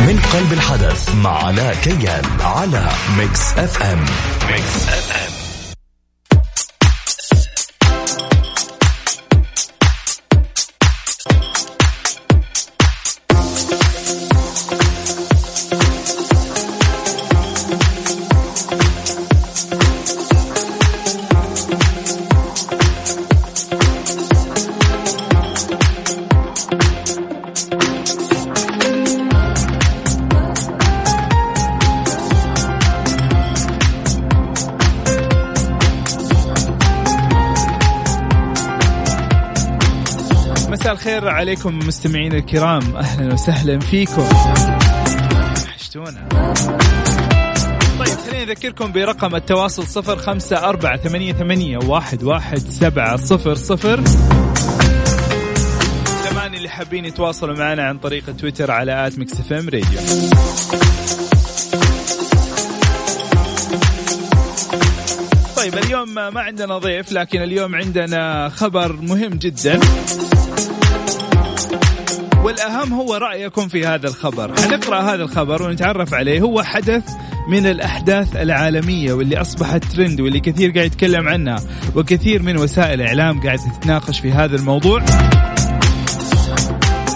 من قلب الحدث مع علاء كيان على ميكس أف أم. ميكس أف أم. الخير عليكم مستمعين الكرام. أهلا وسهلا فيكم. وحشتونا. طيب خليني أذكركم برقم التواصل صفر خمسة أربعة ثمانية, ثمانية واحد, واحد سبعة صفر صفر. كمان اللي حابين يتواصلوا معنا عن طريق تويتر على at Mix FM Radio. طيب اليوم ما عندنا ضيف لكن اليوم عندنا خبر مهم جدا. والأهم هو رأيكم في هذا الخبر. حنقرأ هذا الخبر ونتعرف عليه. هو حدث من الأحداث العالمية واللي أصبحت ترند واللي كثير قاعد يتكلم عنها وكثير من وسائل الإعلام قاعد تتناقش في هذا الموضوع.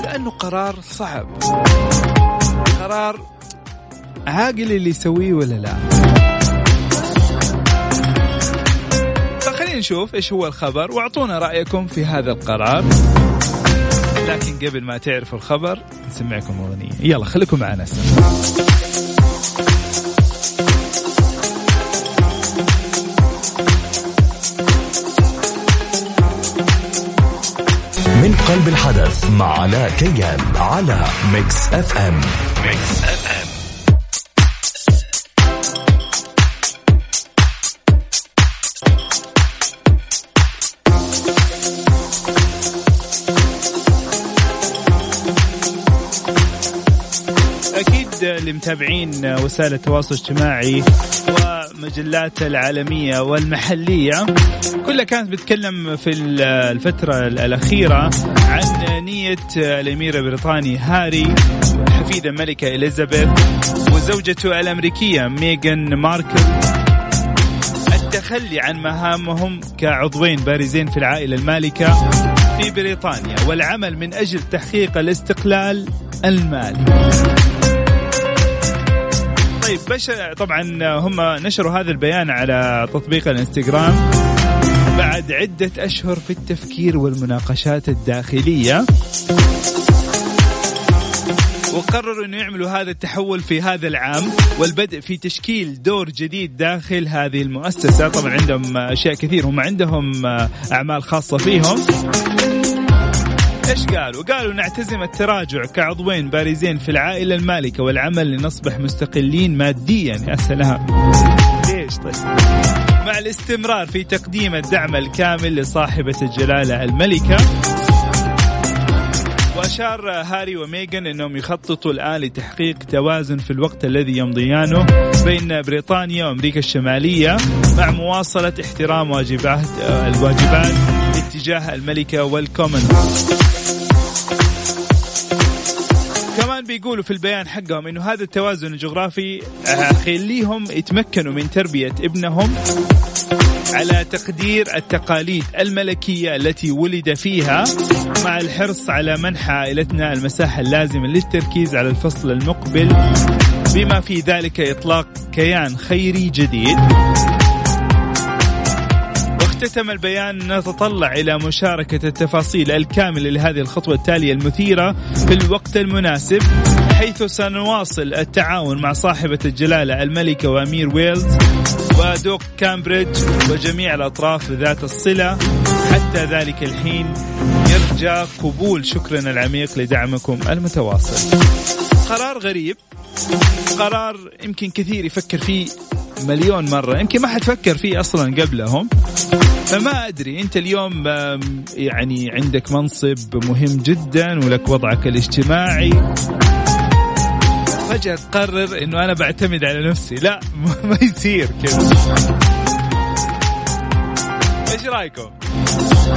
لأنه قرار صعب. قرار عاقل اللي يسويه ولا لا. فخلينا نشوف إيش هو الخبر وأعطونا رأيكم في هذا القرار. لكن قبل ما تعرفوا الخبر نسمعكم أغنية. يلا خليكم معنا. من قلب الحدث مع علاء كيان على Mix FM Mix FM اللي متابعين وسائل التواصل الاجتماعي ومجلات العالمية والمحلية. كلها كانت بتتكلم في الفترة الأخيرة عن نية الأمير البريطاني هاري حفيد الملكة إليزابيث وزوجته الأمريكية ميغان ماركل. التخلي عن مهامهم كعضوين بارزين في العائلة المالكة في بريطانيا والعمل من أجل تحقيق الاستقلال المالي. طيب بش طبعا هم نشروا هذا البيان على تطبيق الانستغرام بعد عدة أشهر في التفكير والمناقشات الداخلية. وقرروا إنه يعملوا هذا التحول في هذا العام والبدء في تشكيل دور جديد داخل هذه المؤسسة. طبعا عندهم أشياء كثير هم عندهم أعمال خاصة فيهم. إيش قالوا؟ قالوا نعتزم التراجع كعضوين بارزين في العائلة المالكة والعمل لنصبح مستقلين ماديا يا سلام. ليش طيب؟ مع الاستمرار في تقديم الدعم الكامل لصاحبة الجلالة الملكة وأشار هاري وميغان أنهم يخططوا الآن لتحقيق توازن في الوقت الذي يمضيانه بين بريطانيا وأمريكا الشمالية مع مواصلة احترام واجبات الواجبات اتجاه الملكة والكومنولث بيقولوا في البيان حقهم إنه هذا التوازن الجغرافي خليهم يتمكنوا من تربية ابنهم على تقدير التقاليد الملكية التي ولد فيها مع الحرص على منح عائلتنا المساحة اللازمة للتركيز على الفصل المقبل بما في ذلك إطلاق كيان خيري جديد. اختتم البيان نتطلع إلى مشاركة التفاصيل الكاملة لهذه الخطوة التالية المثيرة في الوقت المناسب حيث سنواصل التعاون مع صاحبة الجلالة الملكة وأمير ويلز ودوق كامبريدج وجميع الأطراف ذات الصلة. حتى ذلك الحين يرجى قبول شكرنا العميق لدعمكم المتواصل. قرار غريب. قرار يمكن كثير يفكر فيه مليون مرة. يمكن ما حد فكر فيه أصلا قبلهم. فما أدري أنت اليوم يعني عندك منصب مهم جدا ولك وضعك الاجتماعي. فجأة تقرر أنه أنا بعتمد على نفسي. لا ما يصير كذا. إيش رأيكم؟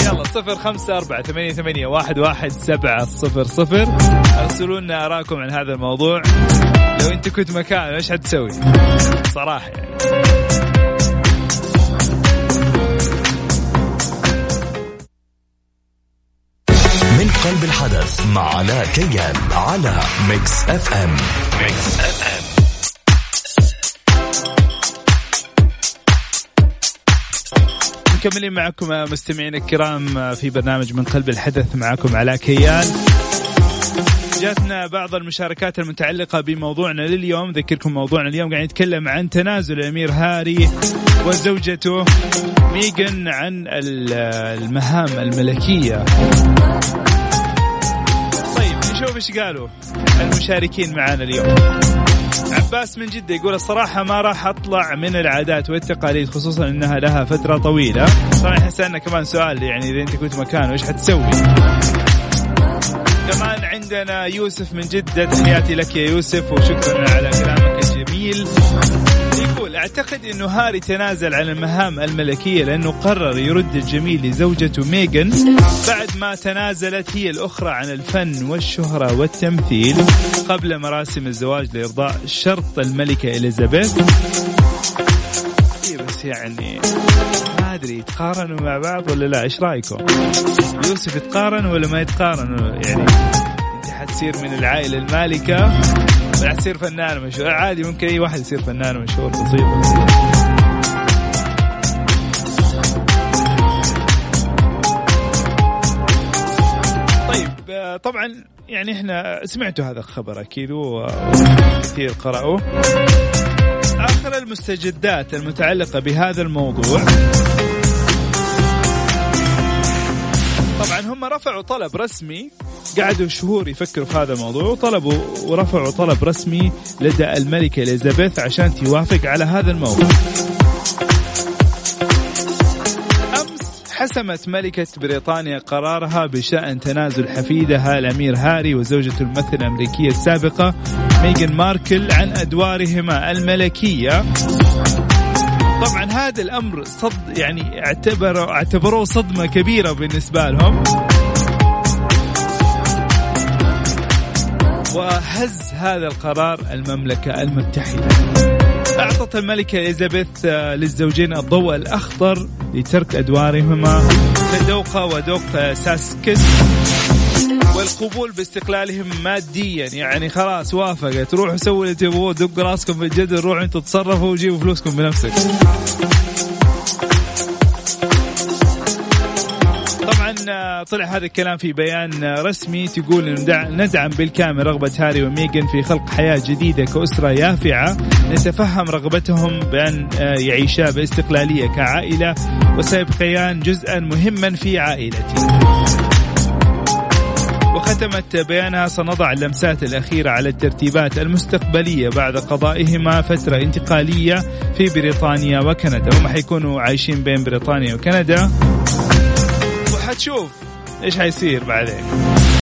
يلا صفر خمسة أربعة ثمانية, ثمانية واحد, واحد سبعة صفر صفر. أرسلوا لنا أراكم عن هذا الموضوع. لو أنت كنت مكان إيش حتسوي صراحة يعني. من قلب الحدث مع علاء كيان على Mix FM Mix FM مكملين معكم مستمعين الكرام في برنامج من قلب الحدث معكم علاء كيان. جاتنا بعض المشاركات المتعلقة بموضوعنا لليوم. ذكركم موضوعنا اليوم قاعد نتكلم عن تنازل الأمير هاري وزوجته ميغن عن المهام الملكية. طيب نشوف إيش قالوا المشاركين معنا اليوم. عباس من جدة يقول الصراحة ما راح أطلع من العادات والتقاليد خصوصا أنها لها فترة طويلة. صراحة إحنا كمان سؤال يعني إذا أنت كنت مكانه إيش حتسوي؟ كمان عندنا يوسف من جدة تحياتي لك يا يوسف وشكرا على كلامك. أعتقد إنه هاري تنازل عن المهام الملكية لأنه قرر يرد الجميل لزوجته ميغان بعد ما تنازلت هي الأخرى عن الفن والشهرة والتمثيل قبل مراسم الزواج لإرضاء شرط الملكة إليزابيث. إيه بس يعني ما أدري يتقارنوا مع بعض ولا لا؟ إيش رأيكم؟ يوسف يتقارن ولا ما يتقارن؟ يعني إنت حتصير من العائلة المالكة. راح تصير فنان مشهور. عادي ممكن أي واحد يصير فنان مشهور بسيط. طيب طبعا يعني إحنا سمعتوا هذا الخبر أكيد وكثير قرأوه. آخر المستجدات المتعلقة بهذا الموضوع. طبعا هم رفعوا طلب رسمي قعدوا شهور يفكروا في هذا الموضوع وطلبوا ورفعوا طلب رسمي لدى الملكة إليزابيث عشان توافق على هذا الموضوع حسمت ملكة بريطانيا قرارها بشأن تنازل حفيدها الأمير هاري وزوجته الممثلة الأمريكية السابقة ميغان ماركل عن أدوارهما الملكية. طبعا هذا الأمر صد يعني اعتبروا اعتبروه صدمة كبيرة بالنسبة لهم. وهز هذا القرار المملكة المتحدة. أعطت الملكة إليزابيث للزوجين الضوء الأخضر لترك أدوارهما كدوقة ودوق ساسكس والقبول باستقلالهم ماديا. يعني خلاص وافقت. روحوا سووا اللي تبغوه. دق راسكم في الجدر روحوا أنتم تصرفوا وجيبوا فلوسكم بنفسك. طلع هذا الكلام في بيان رسمي تقول ندعم بالكامل رغبة هاري وميغن في خلق حياة جديدة كأسرة يافعة. نتفهم رغبتهم بأن يعيشا باستقلالية كعائلة وسيبقيان جزءا مهما في عائلتي وختمت بيانها سنضع اللمسات الأخيرة على الترتيبات المستقبلية بعد قضائهما فترة انتقالية في بريطانيا وكندا. هم حيكونوا عايشين بين بريطانيا وكندا. وحتشوف إيش حيصير بعدين؟